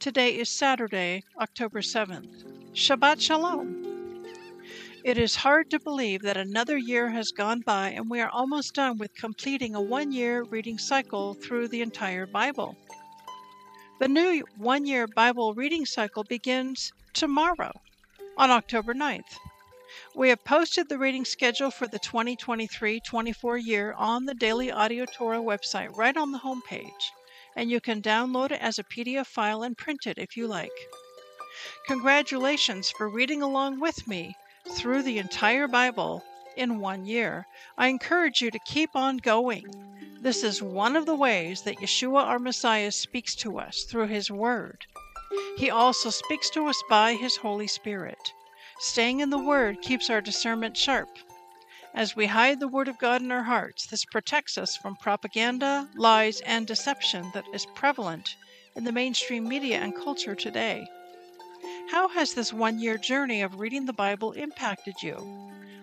Today is Saturday, October 7th. Shabbat Shalom. It is hard to believe that another year has gone by and we are almost done with completing a one year reading cycle through the entire Bible. The new one year Bible reading cycle begins tomorrow on October 9th. We have posted the reading schedule for the 2023 24 year on the Daily Audio Torah website right on the homepage, and you can download it as a PDF file and print it if you like. Congratulations for reading along with me through the entire Bible in one year. I encourage you to keep on going. This is one of the ways that Yeshua our Messiah speaks to us through His Word. He also speaks to us by His Holy Spirit. Staying in the Word keeps our discernment sharp. As we hide the Word of God in our hearts, this protects us from propaganda, lies, and deception that is prevalent in the mainstream media and culture today. How has this one year journey of reading the Bible impacted you?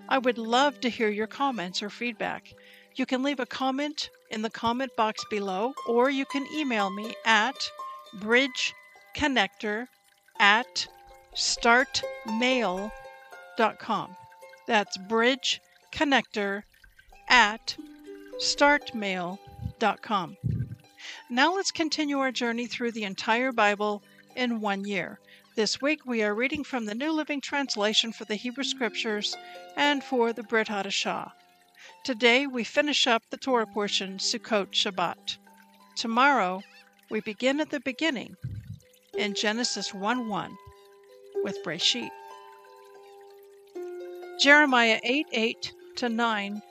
I would love to hear your comments or feedback. You can leave a comment in the comment box below, or you can email me at bridgeconnector at startmail.com. That's bridgeconnector at startmail.com. Now let's continue our journey through the entire Bible in one year. This week we are reading from the New Living Translation for the Hebrew Scriptures and for the Brit Hadashah. Today we finish up the Torah portion, Sukkot Shabbat. Tomorrow we begin at the beginning in Genesis 1 1 with Breshit. Jeremiah 8 8 to 9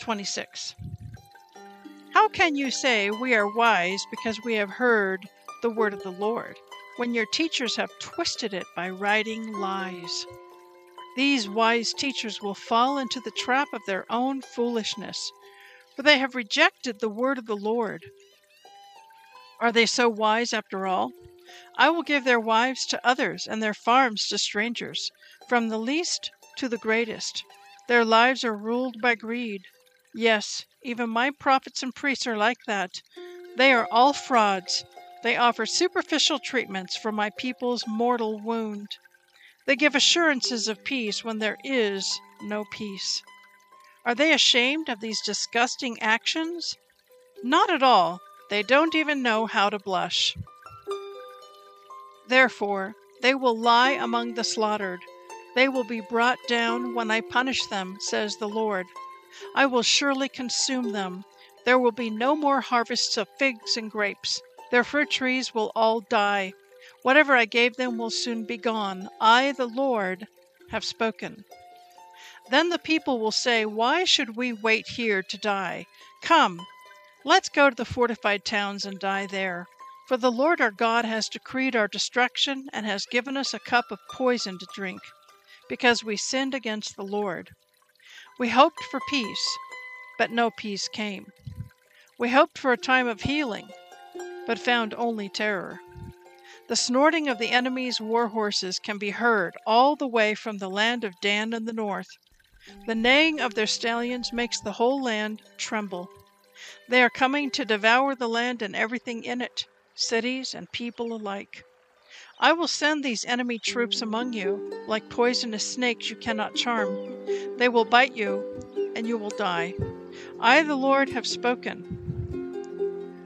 26. How can you say we are wise because we have heard the word of the Lord? when your teachers have twisted it by writing lies. These wise teachers will fall into the trap of their own foolishness, for they have rejected the word of the Lord. Are they so wise after all? I will give their wives to others and their farms to strangers, from the least to the greatest. Their lives are ruled by greed. Yes, even my prophets and priests are like that. They are all frauds they offer superficial treatments for my people's mortal wound. They give assurances of peace when there is no peace. Are they ashamed of these disgusting actions? Not at all. They don't even know how to blush. Therefore, they will lie among the slaughtered. They will be brought down when I punish them, says the Lord. I will surely consume them. There will be no more harvests of figs and grapes. Their fruit trees will all die. Whatever I gave them will soon be gone. I, the Lord, have spoken. Then the people will say, Why should we wait here to die? Come, let's go to the fortified towns and die there. For the Lord our God has decreed our destruction and has given us a cup of poison to drink, because we sinned against the Lord. We hoped for peace, but no peace came. We hoped for a time of healing but found only terror. The snorting of the enemy's war horses can be heard all the way from the land of Dan in the north. The neighing of their stallions makes the whole land tremble. They are coming to devour the land and everything in it, cities and people alike. I will send these enemy troops among you, like poisonous snakes you cannot charm. They will bite you, and you will die. I, the Lord, have spoken.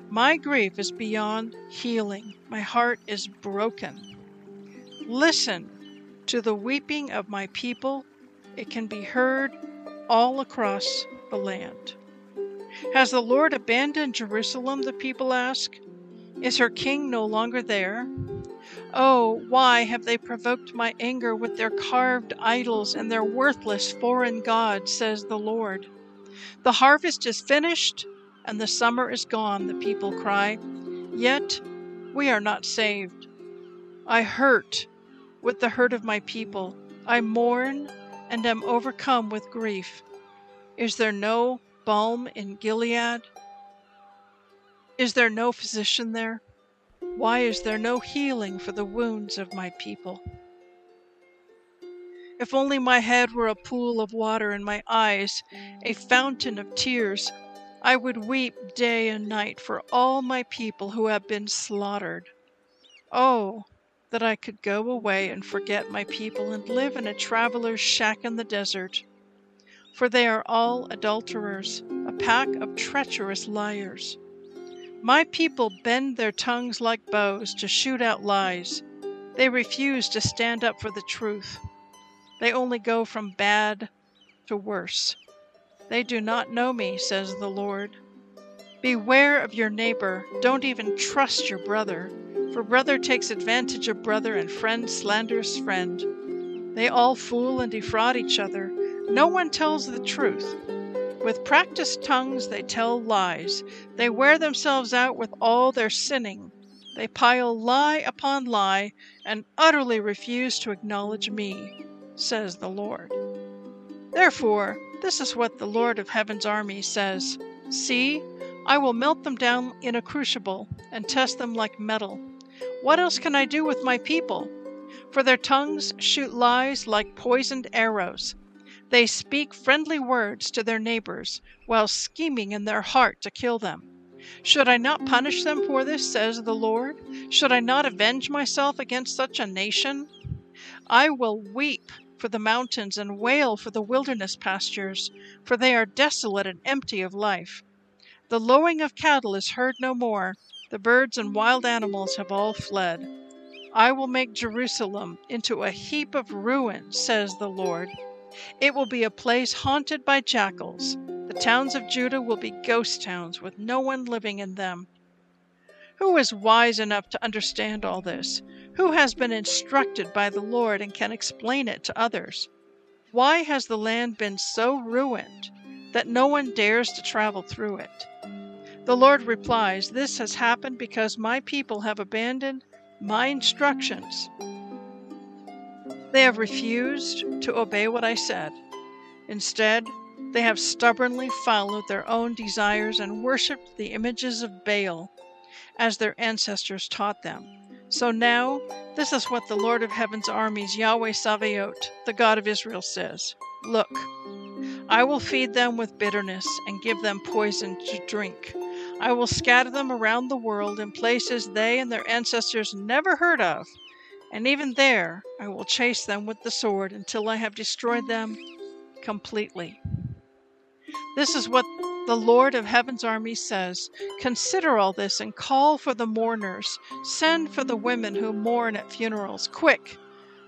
My grief is beyond healing. My heart is broken. Listen to the weeping of my people It can be heard all across the land. Has the Lord abandoned Jerusalem? The people ask. Is her king no longer there? Oh, why have they provoked my anger with their carved idols and their worthless foreign gods, says the Lord. The harvest is finished and the summer is gone, the people cry. Yet we are not saved. I hurt with the hurt of my people. I mourn and am overcome with grief. Is there no balm in Gilead? Is there no physician there? Why is there no healing for the wounds of my people? If only my head were a pool of water and my eyes a fountain of tears, I would weep day and night for all my people who have been slaughtered. Oh, that I could go away and forget my people and live in a traveler's shack in the desert. For they are all adulterers, a pack of treacherous liars. My people bend their tongues like bows to shoot out lies. They refuse to stand up for the truth. They only go from bad to worse. They do not know me, says the Lord. Beware of your neighbor. Don't even trust your brother, for brother takes advantage of brother and friend slanders friend. They all fool and defraud each other. No one tells the truth. With practiced tongues they tell lies. They wear themselves out with all their sinning. They pile lie upon lie and utterly refuse to acknowledge me, says the Lord. Therefore, this is what the Lord of Heaven's army says See, I will melt them down in a crucible and test them like metal. What else can I do with my people? For their tongues shoot lies like poisoned arrows. They speak friendly words to their neighbors, while scheming in their heart to kill them. Should I not punish them for this, says the Lord? Should I not avenge myself against such a nation? I will weep for the mountains and wail for the wilderness pastures, for they are desolate and empty of life. The lowing of cattle is heard no more, the birds and wild animals have all fled. I will make Jerusalem into a heap of ruins, says the Lord. It will be a place haunted by jackals. The towns of Judah will be ghost towns with no one living in them. Who is wise enough to understand all this? Who has been instructed by the Lord and can explain it to others? Why has the land been so ruined that no one dares to travel through it? The Lord replies, This has happened because my people have abandoned my instructions they have refused to obey what I said. Instead, they have stubbornly followed their own desires and worshiped the images of Baal, as their ancestors taught them. So now, this is what the Lord of Heaven's armies, Yahweh Sabaoth, the God of Israel, says Look, I will feed them with bitterness and give them poison to drink. I will scatter them around the world in places they and their ancestors never heard of and even there I will chase them with the sword until I have destroyed them completely. This is what the Lord of Heaven's army says Consider all this and call for the mourners. Send for the women who mourn at funerals. Quick,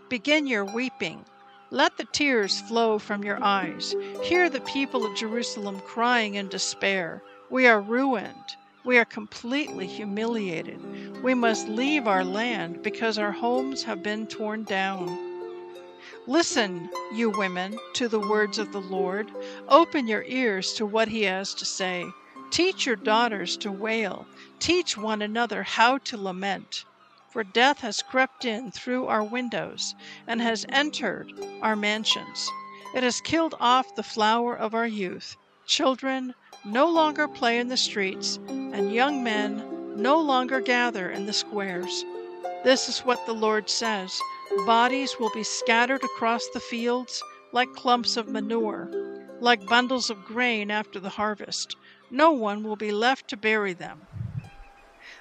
begin your weeping. Let the tears flow from your eyes. Hear the people of Jerusalem crying in despair. We are ruined. We are completely humiliated. We must leave our land because our homes have been torn down. Listen, you women, to the words of the Lord. Open your ears to what he has to say. Teach your daughters to wail. Teach one another how to lament. For death has crept in through our windows and has entered our mansions. It has killed off the flower of our youth. Children, no longer play in the streets, and young men no longer gather in the squares. This is what the Lord says Bodies will be scattered across the fields like clumps of manure, like bundles of grain after the harvest. No one will be left to bury them.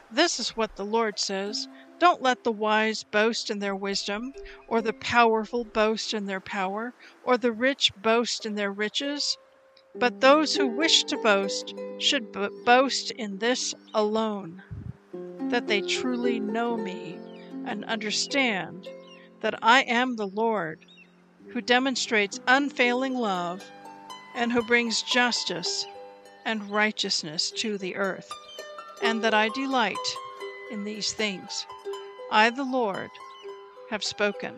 This is what the Lord says Don't let the wise boast in their wisdom, or the powerful boast in their power, or the rich boast in their riches. But those who wish to boast should boast in this alone that they truly know me and understand that I am the Lord. who demonstrates unfailing love, and who brings justice and righteousness to the earth, and that I delight in these things. I, the Lord, have spoken.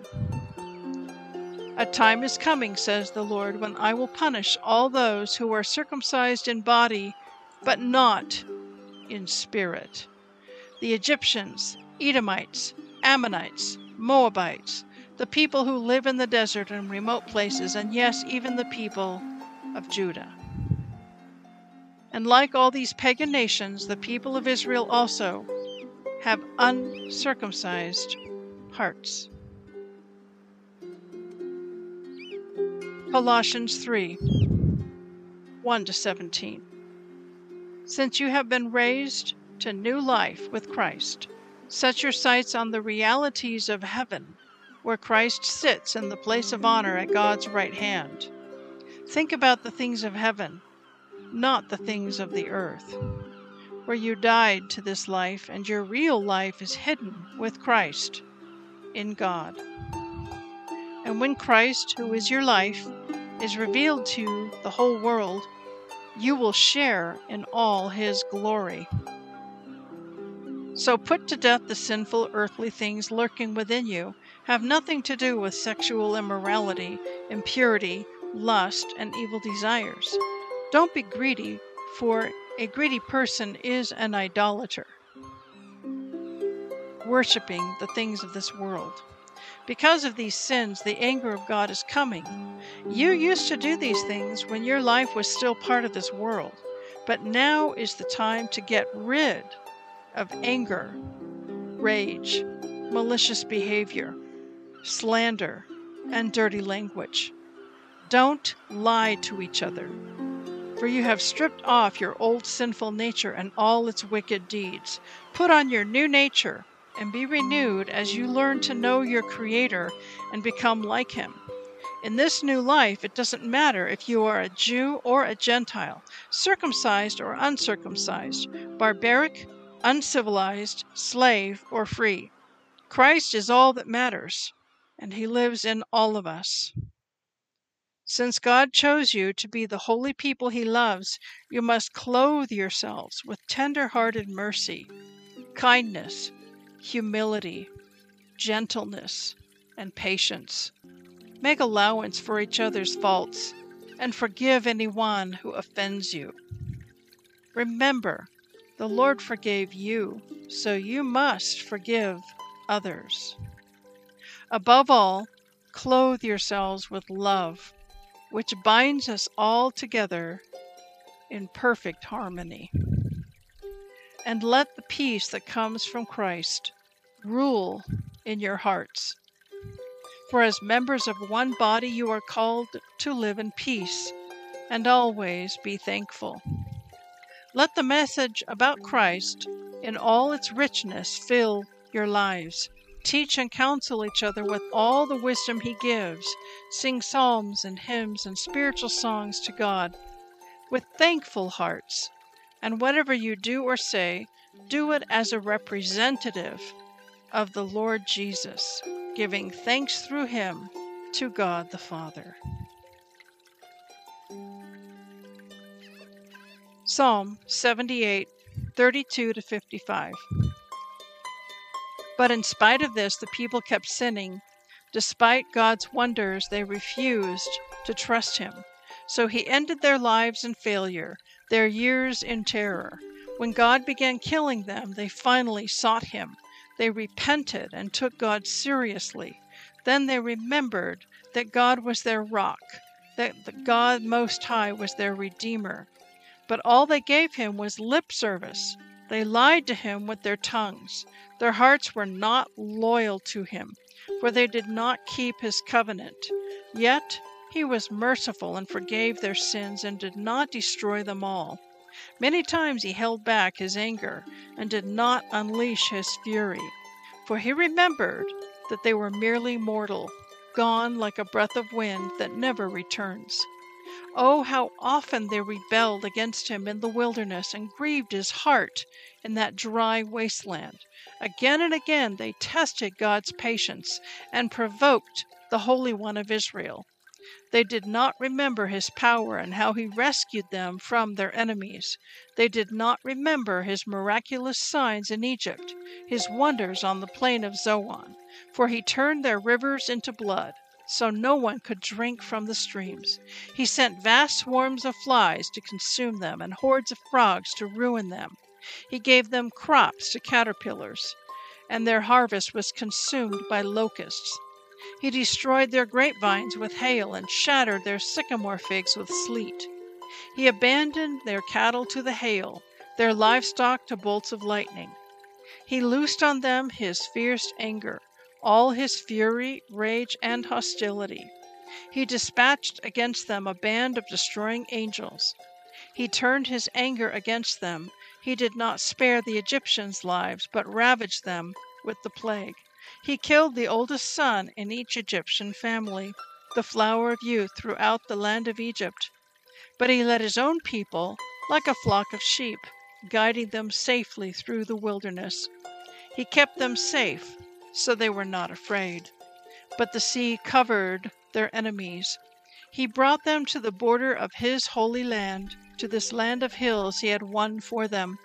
A time is coming, says the Lord, when I will punish all those who are circumcised in body, but not in spirit. The Egyptians, Edomites, Ammonites, Moabites, the people who live in the desert and remote places, and yes, even the people of Judah. And like all these pagan nations, the people of Israel also have uncircumcised hearts. Colossians 3 1 to 17. Since you have been raised to new life with Christ, set your sights on the realities of heaven, where Christ sits in the place of honor at God's right hand. Think about the things of heaven, not the things of the earth, where you died to this life and your real life is hidden with Christ in God. And when Christ, who is your life, is revealed to the whole world, you will share in all his glory. So put to death the sinful earthly things lurking within you. Have nothing to do with sexual immorality, impurity, lust, and evil desires. Don't be greedy, for a greedy person is an idolater, worshiping the things of this world. Because of these sins, the anger of God is coming. You used to do these things when your life was still part of this world, but now is the time to get rid of anger, rage, malicious behavior, slander, and dirty language. Don't lie to each other, for you have stripped off your old sinful nature and all its wicked deeds. Put on your new nature and be renewed as you learn to know your Creator and become like Him. In this new life, it doesn't matter if you are a Jew or a Gentile, circumcised or uncircumcised, barbaric, uncivilized, slave, or free. Christ is all that matters, and He lives in all of us. Since God chose you to be the holy people He loves, you must clothe yourselves with tender hearted mercy, kindness, humility, gentleness, and patience. Make allowance for each other's faults and forgive anyone who offends you. Remember, the Lord forgave you, so you must forgive others. Above all, clothe yourselves with love, which binds us all together in perfect harmony. And let the peace that comes from Christ rule in your hearts. For as members of one body, you are called to live in peace and always be thankful. Let the message about Christ in all its richness fill your lives. Teach and counsel each other with all the wisdom He gives. Sing psalms and hymns and spiritual songs to God with thankful hearts. And whatever you do or say, do it as a representative of the Lord Jesus, giving thanks through him to God the Father. Psalm 78, 32 to 55. But in spite of this, the people kept sinning. Despite God's wonders, they refused to trust Him. So He ended their lives in failure, their years in terror. When God began killing them, they finally sought Him. They repented and took God seriously. Then they remembered that God was their rock, that the God Most High was their Redeemer. But all they gave him was lip service. They lied to him with their tongues. Their hearts were not loyal to him, for they did not keep his covenant. Yet he was merciful and forgave their sins and did not destroy them all. Many times he held back his anger and did not unleash his fury, for he remembered that they were merely mortal, gone like a breath of wind that never returns. Oh, how often they rebelled against him in the wilderness and grieved his heart in that dry wasteland. Again and again they tested God's patience and provoked the Holy One of Israel. They did not remember his power and how he rescued them from their enemies. They did not remember his miraculous signs in Egypt, his wonders on the plain of Zoan, for he turned their rivers into blood, so no one could drink from the streams. He sent vast swarms of flies to consume them and hordes of frogs to ruin them. He gave them crops to caterpillars, and their harvest was consumed by locusts. He destroyed their grapevines with hail and shattered their sycamore figs with sleet. He abandoned their cattle to the hail, their livestock to bolts of lightning. He loosed on them his fierce anger, all his fury, rage, and hostility. He dispatched against them a band of destroying angels. He turned his anger against them. He did not spare the Egyptians' lives, but ravaged them with the plague. He killed the oldest son in each Egyptian family, the flower of youth throughout the land of Egypt. But he led his own people like a flock of sheep, guiding them safely through the wilderness. He kept them safe, so they were not afraid. But the sea covered their enemies. He brought them to the border of his holy land, to this land of hills he had won for them.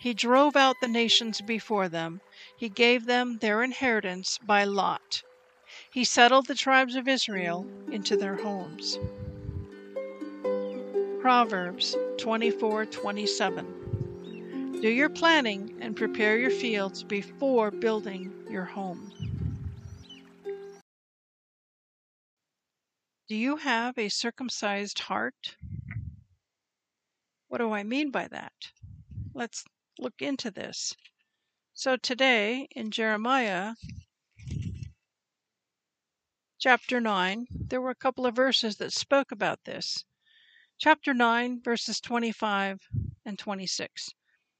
He drove out the nations before them. He gave them their inheritance by lot. He settled the tribes of Israel into their homes. Proverbs 24:27 Do your planning and prepare your fields before building your home. Do you have a circumcised heart? What do I mean by that? Let's look into this. So today in Jeremiah chapter 9, there were a couple of verses that spoke about this. Chapter 9, verses 25 and 26.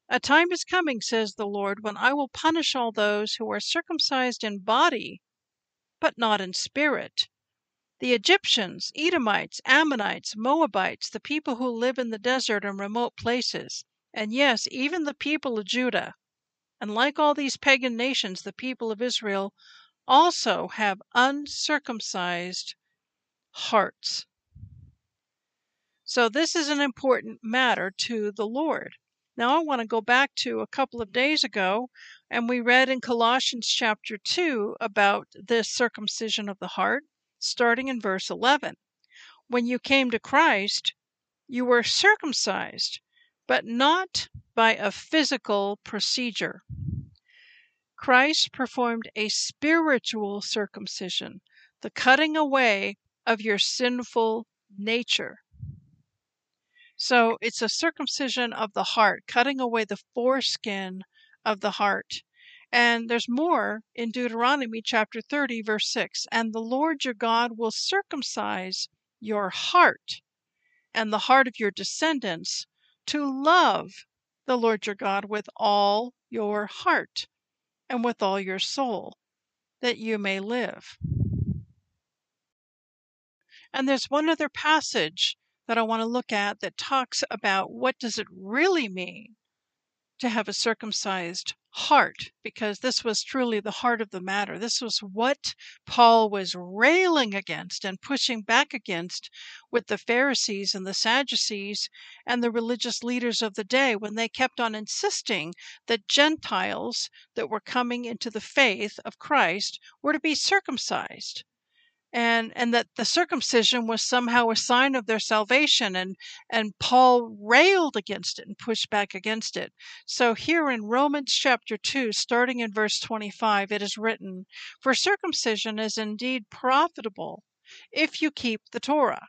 A time is coming, says the Lord, when I will punish all those who are circumcised in body, but not in spirit. The Egyptians, Edomites, Ammonites, Moabites, the people who live in the desert and remote places, and yes, even the people of Judah. And like all these pagan nations, the people of Israel also have uncircumcised hearts. So, this is an important matter to the Lord. Now, I want to go back to a couple of days ago, and we read in Colossians chapter 2 about this circumcision of the heart, starting in verse 11. When you came to Christ, you were circumcised, but not by a physical procedure. Christ performed a spiritual circumcision, the cutting away of your sinful nature. So it's a circumcision of the heart, cutting away the foreskin of the heart. And there's more in Deuteronomy chapter 30, verse 6. And the Lord your God will circumcise your heart and the heart of your descendants to love the Lord your God with all your heart and with all your soul, that you may live. And there's one other passage that I want to look at that talks about what does it really mean to have a circumcised heart because this was truly the heart of the matter. This was what Paul was railing against and pushing back against with the Pharisees and the Sadducees and the religious leaders of the day when they kept on insisting that Gentiles that were coming into the faith of Christ were to be circumcised and and that the circumcision was somehow a sign of their salvation and and Paul railed against it and pushed back against it. So here in Romans chapter 2 starting in verse 25 it is written, "For circumcision is indeed profitable if you keep the Torah.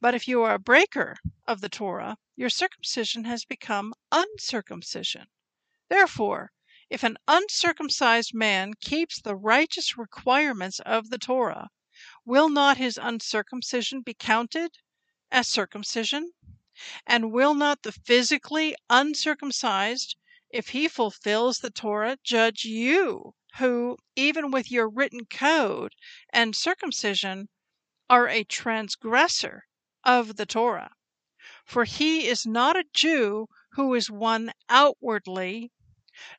But if you are a breaker of the Torah, your circumcision has become uncircumcision. Therefore, if an uncircumcised man keeps the righteous requirements of the Torah, Will not his uncircumcision be counted as circumcision? And will not the physically uncircumcised, if he fulfills the Torah, judge you, who, even with your written code and circumcision, are a transgressor of the Torah? For he is not a Jew who is one outwardly,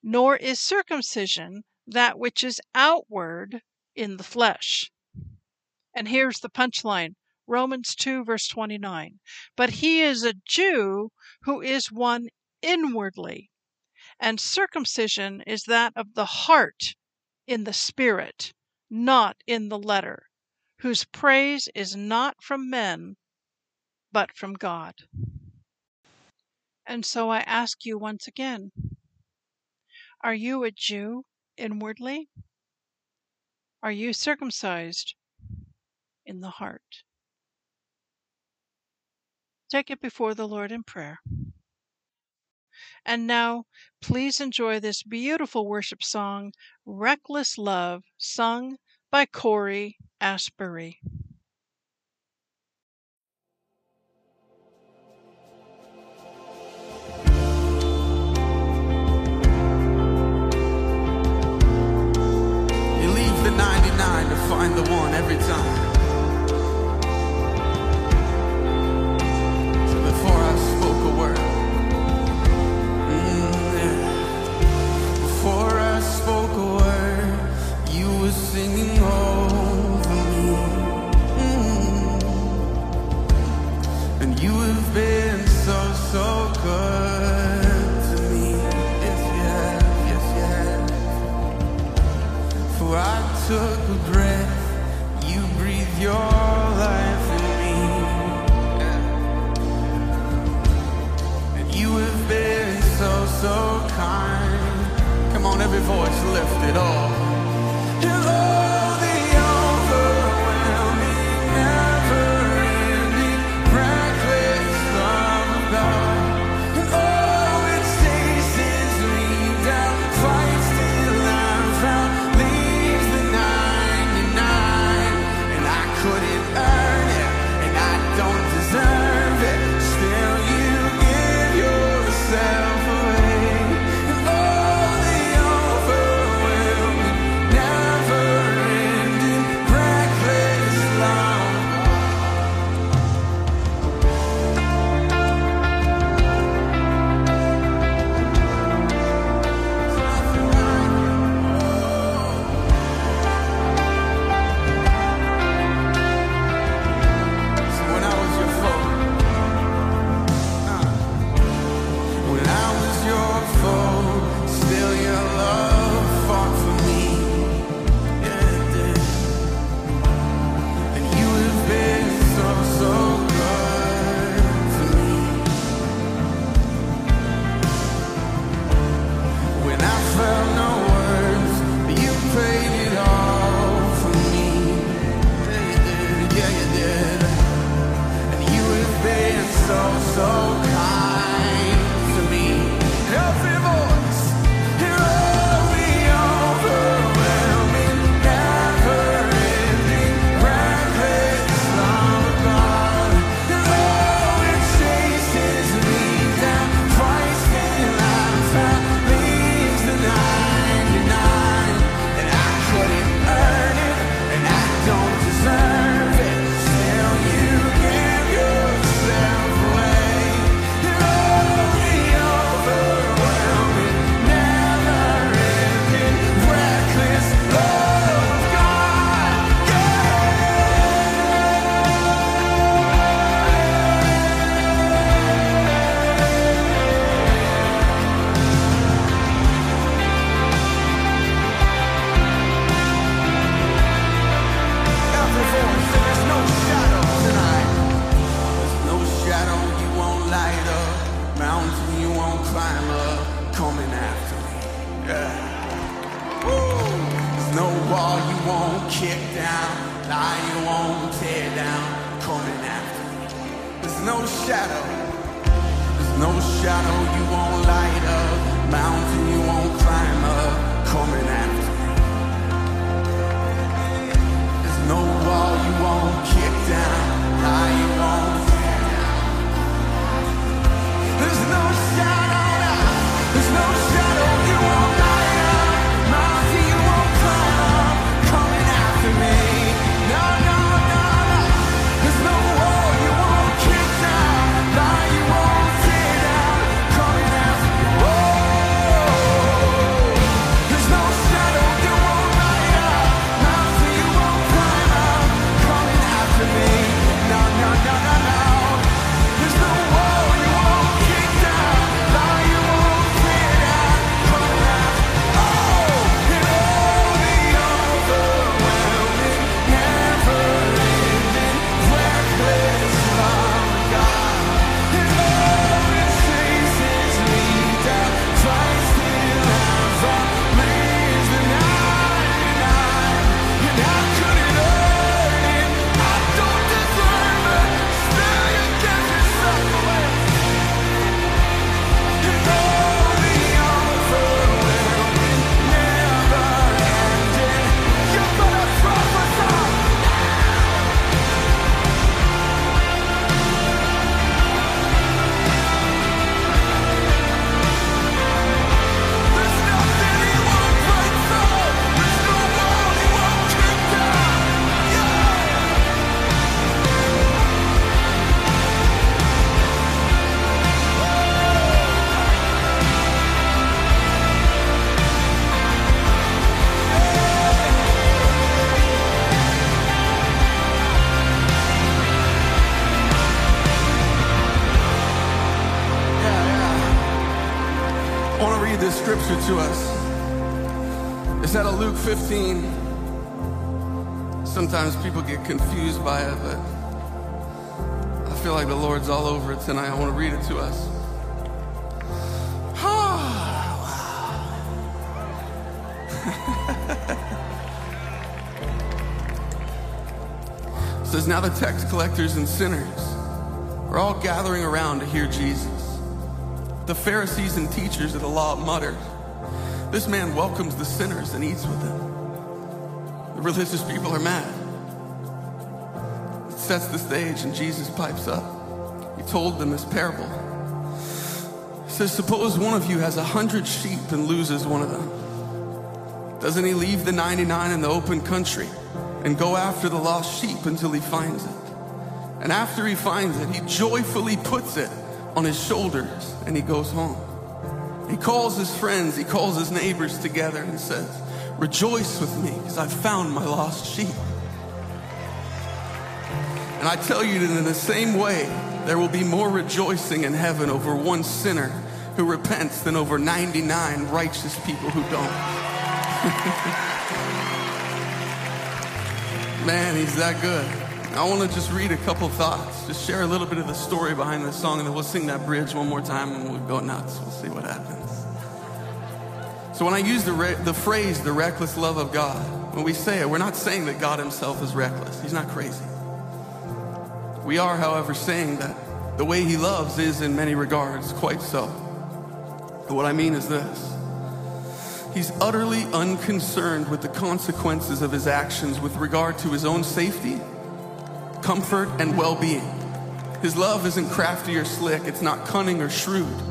nor is circumcision that which is outward in the flesh. And here's the punchline Romans 2, verse 29. But he is a Jew who is one inwardly, and circumcision is that of the heart in the spirit, not in the letter, whose praise is not from men, but from God. And so I ask you once again Are you a Jew inwardly? Are you circumcised in the heart. Take it before the Lord in prayer. And now, please enjoy this beautiful worship song, Reckless Love, sung by Cory Asbury. took a breath, you breathe your life in me. And you have been so, so kind. Come on, every voice lift it up. Hello. To us. It's out of Luke 15. Sometimes people get confused by it, but I feel like the Lord's all over it tonight. I want to read it to us. It says, Now the tax collectors and sinners are all gathering around to hear Jesus. The Pharisees and teachers of the law muttered, This man welcomes the sinners and eats with them. The religious people are mad. It sets the stage, and Jesus pipes up. He told them this parable. He says, Suppose one of you has a hundred sheep and loses one of them. Doesn't he leave the 99 in the open country and go after the lost sheep until he finds it? And after he finds it, he joyfully puts it on his shoulders and he goes home. He calls his friends, he calls his neighbors together and says, Rejoice with me because I've found my lost sheep. And I tell you that in the same way, there will be more rejoicing in heaven over one sinner who repents than over 99 righteous people who don't. Man, he's that good. I want to just read a couple thoughts, just share a little bit of the story behind this song, and then we'll sing that bridge one more time and we'll go nuts. We'll see what happens. So, when I use the, re- the phrase, the reckless love of God, when we say it, we're not saying that God himself is reckless. He's not crazy. We are, however, saying that the way he loves is, in many regards, quite so. And what I mean is this He's utterly unconcerned with the consequences of his actions with regard to his own safety, comfort, and well being. His love isn't crafty or slick, it's not cunning or shrewd.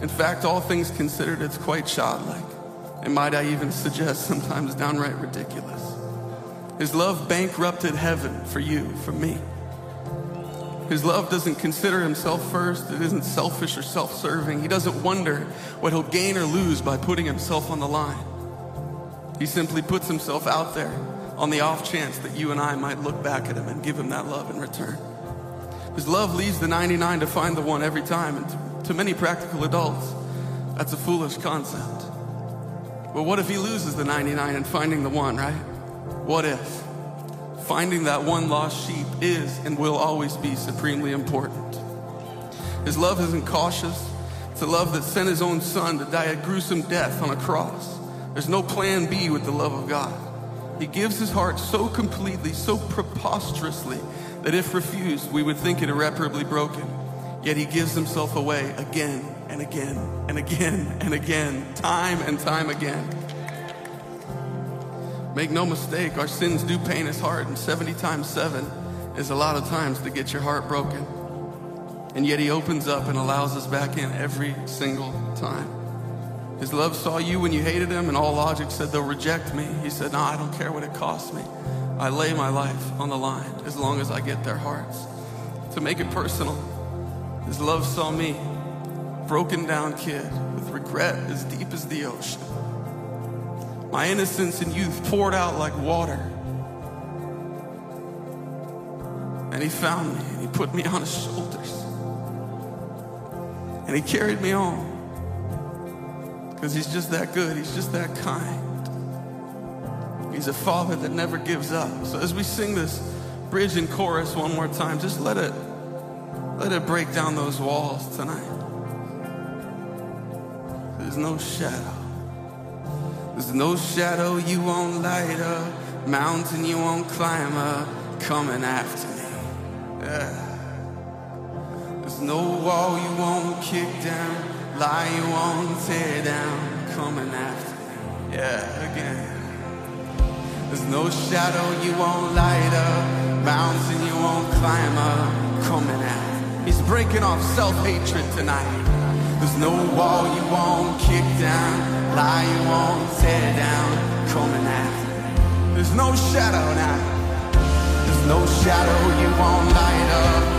In fact, all things considered, it's quite childlike. And might I even suggest sometimes downright ridiculous. His love bankrupted heaven for you, for me. His love doesn't consider himself first. It isn't selfish or self serving. He doesn't wonder what he'll gain or lose by putting himself on the line. He simply puts himself out there on the off chance that you and I might look back at him and give him that love in return. His love leaves the 99 to find the one every time. And to, to many practical adults, that's a foolish concept. But what if he loses the 99 and finding the one, right? What if? finding that one lost sheep is and will always be supremely important. His love isn't cautious. It's a love that sent his own son to die a gruesome death on a cross. There's no plan B with the love of God. He gives his heart so completely, so preposterously, that if refused, we would think it irreparably broken. Yet he gives himself away again and again and again and again, time and time again. Make no mistake, our sins do pain his heart, and 70 times 7 is a lot of times to get your heart broken. And yet he opens up and allows us back in every single time. His love saw you when you hated him, and all logic said they'll reject me. He said, No, I don't care what it costs me. I lay my life on the line as long as I get their hearts. To make it personal, his love saw me, broken down kid with regret as deep as the ocean. My innocence and youth poured out like water. And he found me and he put me on his shoulders. And he carried me on. Because he's just that good, he's just that kind. He's a father that never gives up. So as we sing this bridge and chorus one more time, just let it let it break down those walls tonight. There's no shadow. There's no shadow you won't light up, mountain you won't climb up, coming after me. Yeah. There's no wall you won't kick down, lie you won't tear down, coming after me. Yeah, again. There's no shadow you won't light up, mountain you won't climb up, coming after. He's breaking off self-hatred tonight. There's no wall you won't kick down, lie you won't tear down, coming after. There's no shadow now. There's no shadow you won't light up,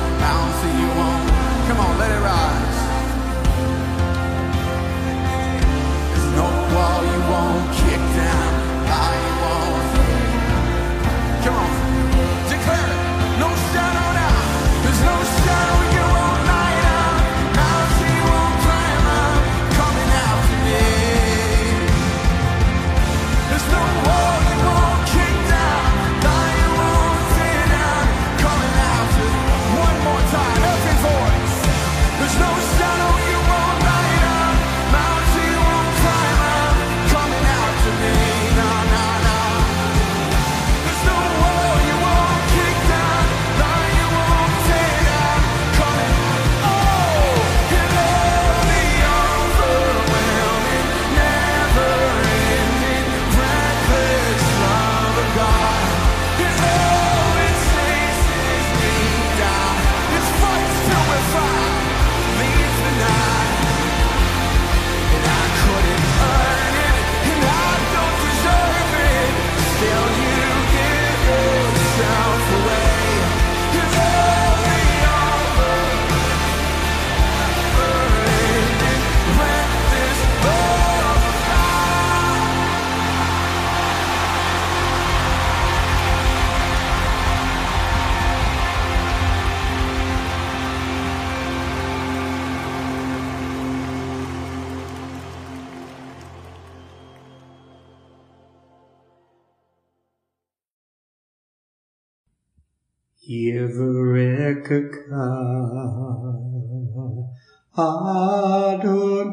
Adonai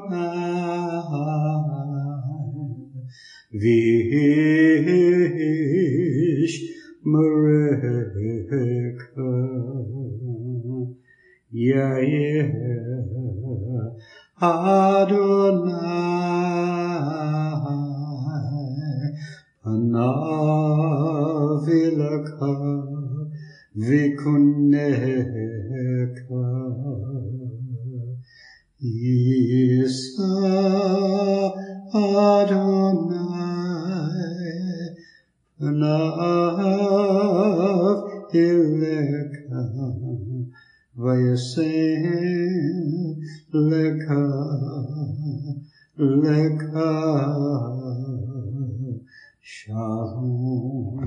Vish Mareka Yair Adonai Panavilaka Vikuneka Isa Adonai Panav Ileka Vayasem Leka Leka Shalom